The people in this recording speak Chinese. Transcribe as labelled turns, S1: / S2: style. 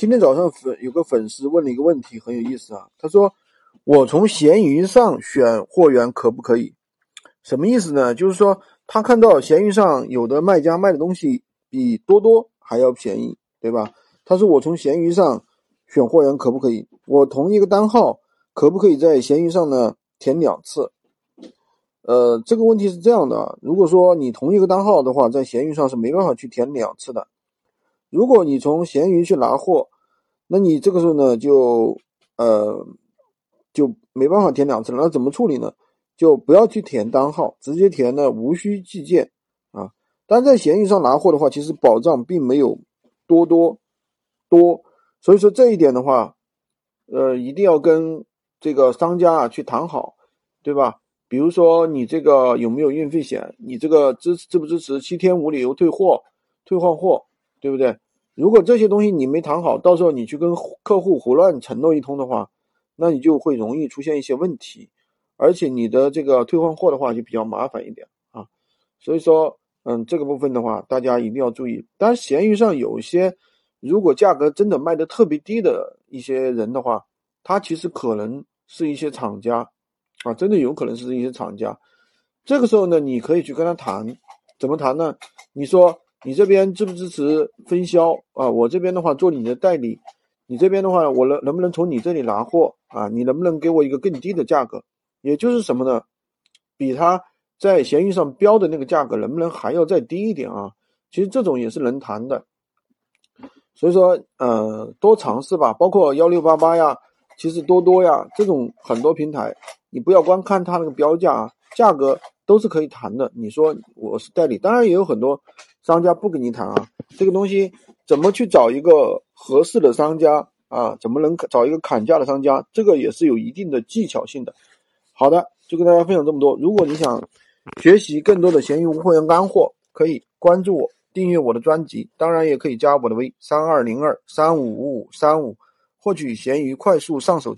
S1: 今天早上粉有个粉丝问了一个问题，很有意思啊。他说：“我从闲鱼上选货源可不可以？”什么意思呢？就是说他看到闲鱼上有的卖家卖的东西比多多还要便宜，对吧？他说：“我从闲鱼上选货源可不可以？我同一个单号可不可以在闲鱼上呢填两次？”呃，这个问题是这样的：如果说你同一个单号的话，在闲鱼上是没办法去填两次的。如果你从闲鱼去拿货，那你这个时候呢，就呃就没办法填两次了。那怎么处理呢？就不要去填单号，直接填呢无需寄件啊。但在闲鱼上拿货的话，其实保障并没有多多多，所以说这一点的话，呃，一定要跟这个商家啊去谈好，对吧？比如说你这个有没有运费险？你这个支支不支持七天无理由退货、退换货？对不对？如果这些东西你没谈好，到时候你去跟客户胡乱承诺一通的话，那你就会容易出现一些问题，而且你的这个退换货的话就比较麻烦一点啊。所以说，嗯，这个部分的话，大家一定要注意。当然，闲鱼上有些，如果价格真的卖的特别低的一些人的话，他其实可能是一些厂家啊，真的有可能是一些厂家。这个时候呢，你可以去跟他谈，怎么谈呢？你说。你这边支不支持分销啊？我这边的话做你的代理，你这边的话我能能不能从你这里拿货啊？你能不能给我一个更低的价格？也就是什么呢？比他在闲鱼上标的那个价格能不能还要再低一点啊？其实这种也是能谈的。所以说，呃，多尝试吧。包括幺六八八呀，其实多多呀这种很多平台，你不要光看它那个标价啊，价格都是可以谈的。你说我是代理，当然也有很多。商家不跟你谈啊，这个东西怎么去找一个合适的商家啊？怎么能找一个砍价的商家？这个也是有一定的技巧性的。好的，就跟大家分享这么多。如果你想学习更多的闲鱼无货源干货，可以关注我，订阅我的专辑，当然也可以加我的微三二零二三五五五三五，获取闲鱼快速上手。